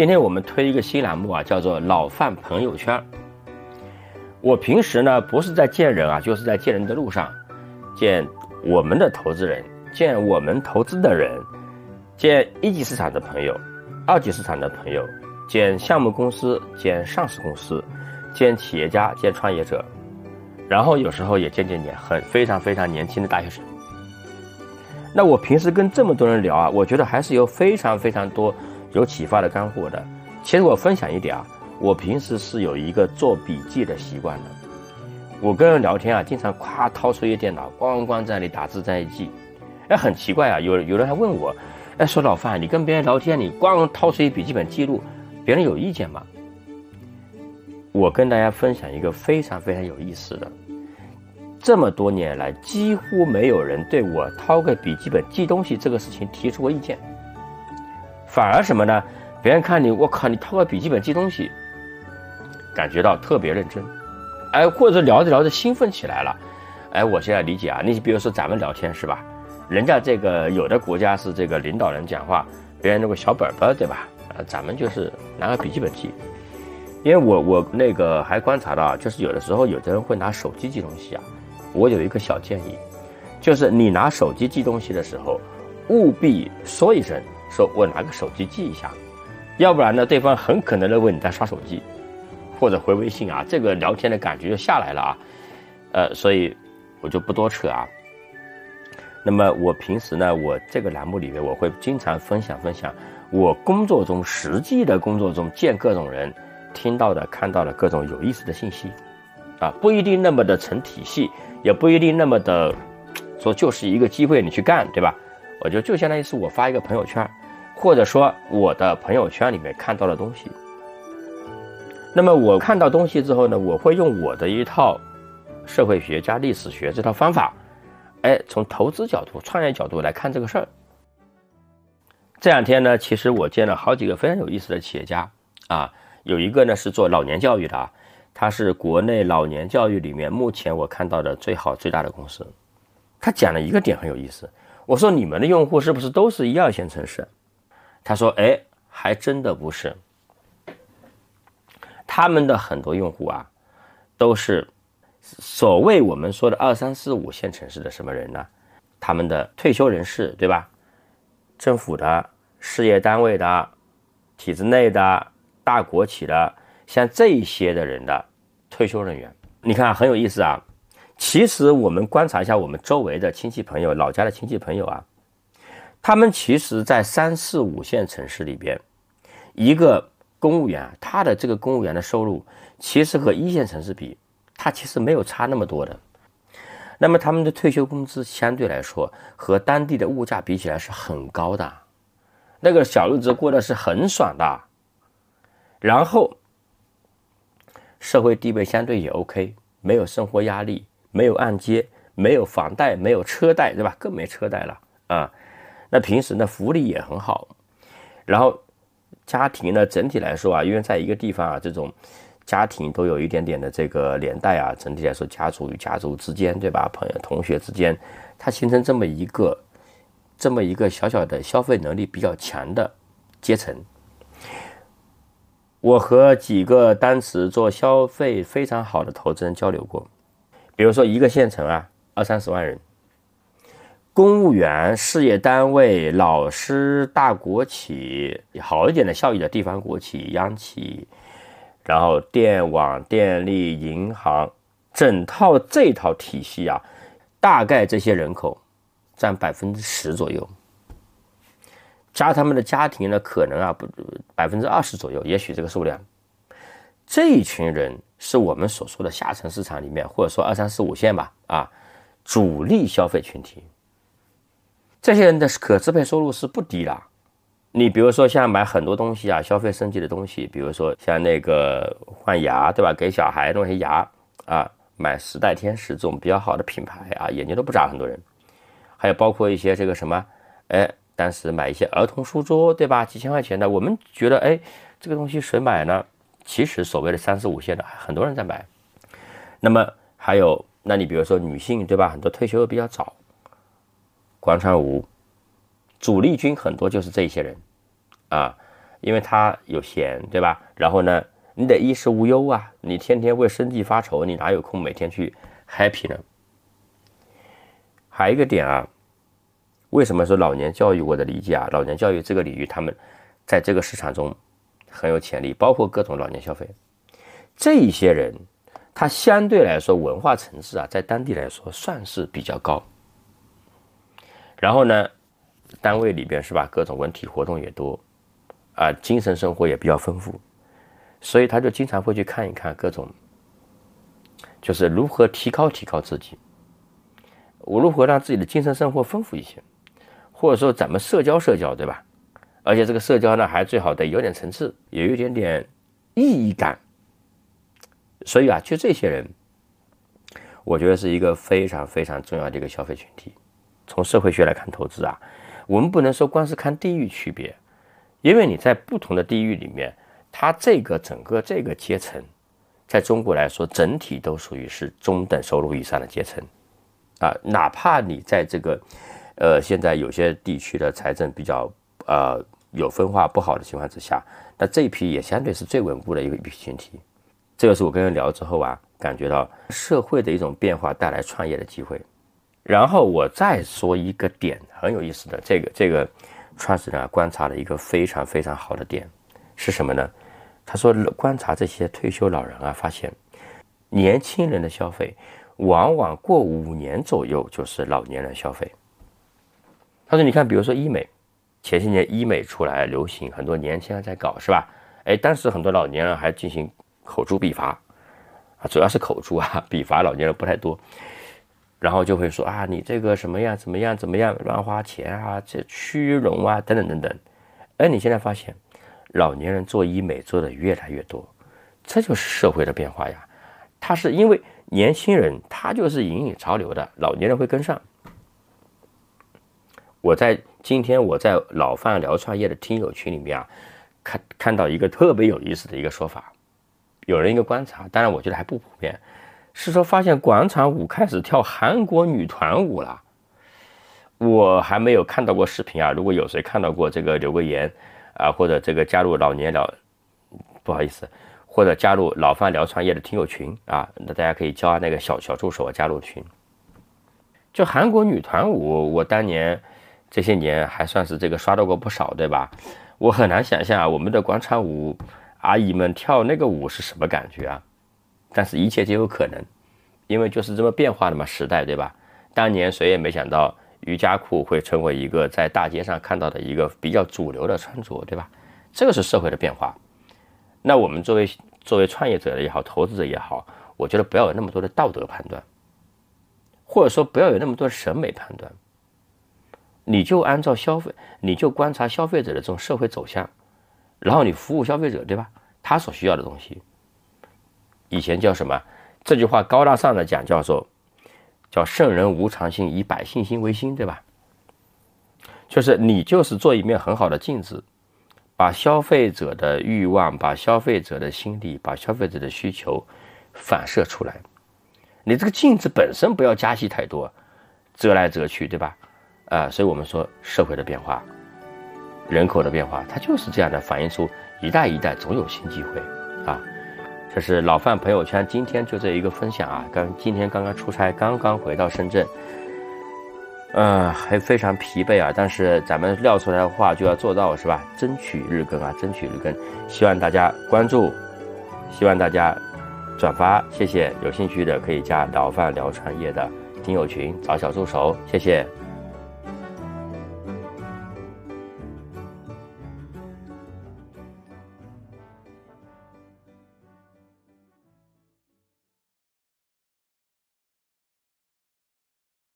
今天我们推一个新栏目啊，叫做“老范朋友圈”。我平时呢不是在见人啊，就是在见人的路上，见我们的投资人，见我们投资的人，见一级市场的朋友，二级市场的朋友，见项目公司，见上市公司，见企业家，见创业者，然后有时候也见见年很非常非常年轻的大学生。那我平时跟这么多人聊啊，我觉得还是有非常非常多。有启发的干货的，其实我分享一点啊，我平时是有一个做笔记的习惯的。我跟人聊天啊，经常夸掏出一个电脑，咣咣在那里打字在记。哎，很奇怪啊，有有人还问我，哎，说老范，你跟别人聊天，你咣掏出一笔记本记录，别人有意见吗？我跟大家分享一个非常非常有意思的，这么多年来，几乎没有人对我掏个笔记本记东西这个事情提出过意见。反而什么呢？别人看你，我靠，你掏个笔记本记东西，感觉到特别认真，哎，或者聊着聊着兴奋起来了，哎，我现在理解啊，你比如说咱们聊天是吧？人家这个有的国家是这个领导人讲话，别人那个小本本对吧？呃，咱们就是拿个笔记本记，因为我我那个还观察到，就是有的时候有的人会拿手机记东西啊，我有一个小建议，就是你拿手机记东西的时候，务必说一声。说我拿个手机记一下，要不然呢，对方很可能认为你在刷手机，或者回微信啊，这个聊天的感觉就下来了啊，呃，所以我就不多扯啊。那么我平时呢，我这个栏目里面我会经常分享分享我工作中实际的工作中见各种人听到的看到的各种有意思的信息，啊，不一定那么的成体系，也不一定那么的说就是一个机会你去干，对吧？我觉得就相当于是我发一个朋友圈。或者说我的朋友圈里面看到的东西，那么我看到东西之后呢，我会用我的一套社会学加历史学这套方法，哎，从投资角度、创业角度来看这个事儿。这两天呢，其实我见了好几个非常有意思的企业家啊，有一个呢是做老年教育的啊，他是国内老年教育里面目前我看到的最好最大的公司。他讲了一个点很有意思，我说你们的用户是不是都是一二线城市？他说：“哎，还真的不是。他们的很多用户啊，都是所谓我们说的二三四五线城市的什么人呢？他们的退休人士，对吧？政府的、事业单位的、体制内的、大国企的，像这一些的人的退休人员，你看很有意思啊。其实我们观察一下我们周围的亲戚朋友、老家的亲戚朋友啊。”他们其实，在三四五线城市里边，一个公务员，他的这个公务员的收入，其实和一线城市比，他其实没有差那么多的。那么他们的退休工资相对来说，和当地的物价比起来是很高的，那个小日子过得是很爽的。然后，社会地位相对也 OK，没有生活压力，没有按揭，没有房贷，没有车贷，对吧？更没车贷了啊。那平时呢，福利也很好，然后家庭呢，整体来说啊，因为在一个地方啊，这种家庭都有一点点的这个连带啊，整体来说，家族与家族之间，对吧？朋友、同学之间，它形成这么一个这么一个小小的消费能力比较强的阶层。我和几个当时做消费非常好的投资人交流过，比如说一个县城啊，二三十万人。公务员、事业单位、老师、大国企，好一点的效益的地方国企、央企，然后电网、电力、银行，整套这套体系啊，大概这些人口占百分之十左右，加他们的家庭呢，可能啊不百分之二十左右，也许这个数量，这一群人是我们所说的下沉市场里面，或者说二三四五线吧，啊，主力消费群体。这些人的可支配收入是不低的，你比如说像买很多东西啊，消费升级的东西，比如说像那个换牙，对吧？给小孩弄些牙啊，买时代天使这种比较好的品牌啊，眼睛都不眨。很多人，还有包括一些这个什么，哎，当时买一些儿童书桌，对吧？几千块钱的，我们觉得哎，这个东西谁买呢？其实所谓的三四五线的很多人在买。那么还有，那你比如说女性，对吧？很多退休的比较早。广场舞主力军很多就是这些人，啊，因为他有闲，对吧？然后呢，你得衣食无忧啊，你天天为生计发愁，你哪有空每天去 happy 呢？还有一个点啊，为什么说老年教育？我的理解啊，老年教育这个领域，他们在这个市场中很有潜力，包括各种老年消费，这一些人，他相对来说文化层次啊，在当地来说算是比较高。然后呢，单位里边是吧，各种文体活动也多，啊，精神生活也比较丰富，所以他就经常会去看一看各种，就是如何提高提高自己，我如何让自己的精神生活丰富一些，或者说怎么社交社交，对吧？而且这个社交呢，还最好得有点层次，有一点点意义感。所以啊，就这些人，我觉得是一个非常非常重要的一个消费群体。从社会学来看投资啊，我们不能说光是看地域区别，因为你在不同的地域里面，它这个整个这个阶层，在中国来说，整体都属于是中等收入以上的阶层，啊，哪怕你在这个，呃，现在有些地区的财政比较呃有分化不好的情况之下，那这一批也相对是最稳固的一个一批群体。这个是我跟人聊之后啊，感觉到社会的一种变化带来创业的机会。然后我再说一个点，很有意思的，这个这个创始人啊观察了一个非常非常好的点是什么呢？他说观察这些退休老人啊，发现年轻人的消费往往过五年左右就是老年人消费。他说你看，比如说医美，前些年医美出来流行，很多年轻人在搞，是吧？哎，当时很多老年人还进行口诛笔伐啊，主要是口诛啊，笔伐老年人不太多。然后就会说啊，你这个什么样怎么样怎么样乱花钱啊，这虚荣啊等等等等。哎你现在发现，老年人做医美做的越来越多，这就是社会的变化呀。他是因为年轻人他就是引领潮流的，老年人会跟上。我在今天我在老范聊创业的听友群里面啊，看看到一个特别有意思的一个说法，有人一个观察，当然我觉得还不普遍。是说发现广场舞开始跳韩国女团舞了，我还没有看到过视频啊。如果有谁看到过这个，留个言啊，或者这个加入老年聊，不好意思，或者加入老范聊创业的听友群啊，那大家可以加那个小小助手加入群。就韩国女团舞，我当年这些年还算是这个刷到过不少，对吧？我很难想象啊我们的广场舞阿姨们跳那个舞是什么感觉啊？但是，一切皆有可能，因为就是这么变化的嘛，时代，对吧？当年谁也没想到瑜伽裤会成为一个在大街上看到的一个比较主流的穿着，对吧？这个是社会的变化。那我们作为作为创业者也好，投资者也好，我觉得不要有那么多的道德判断，或者说不要有那么多审美判断，你就按照消费，你就观察消费者的这种社会走向，然后你服务消费者，对吧？他所需要的东西。以前叫什么？这句话高大上的讲叫做“叫圣人无常心，以百姓心为心”，对吧？就是你就是做一面很好的镜子，把消费者的欲望、把消费者的心理、把消费者的需求反射出来。你这个镜子本身不要加戏太多，折来折去，对吧？啊，所以我们说社会的变化、人口的变化，它就是这样的，反映出一代一代总有新机会啊。这是老范朋友圈，今天就这一个分享啊。刚今天刚刚出差，刚刚回到深圳，呃，还非常疲惫啊。但是咱们撂出来的话就要做到，是吧？争取日更啊，争取日更。希望大家关注，希望大家转发，谢谢。有兴趣的可以加老范聊创业的听友群，找小助手，谢谢。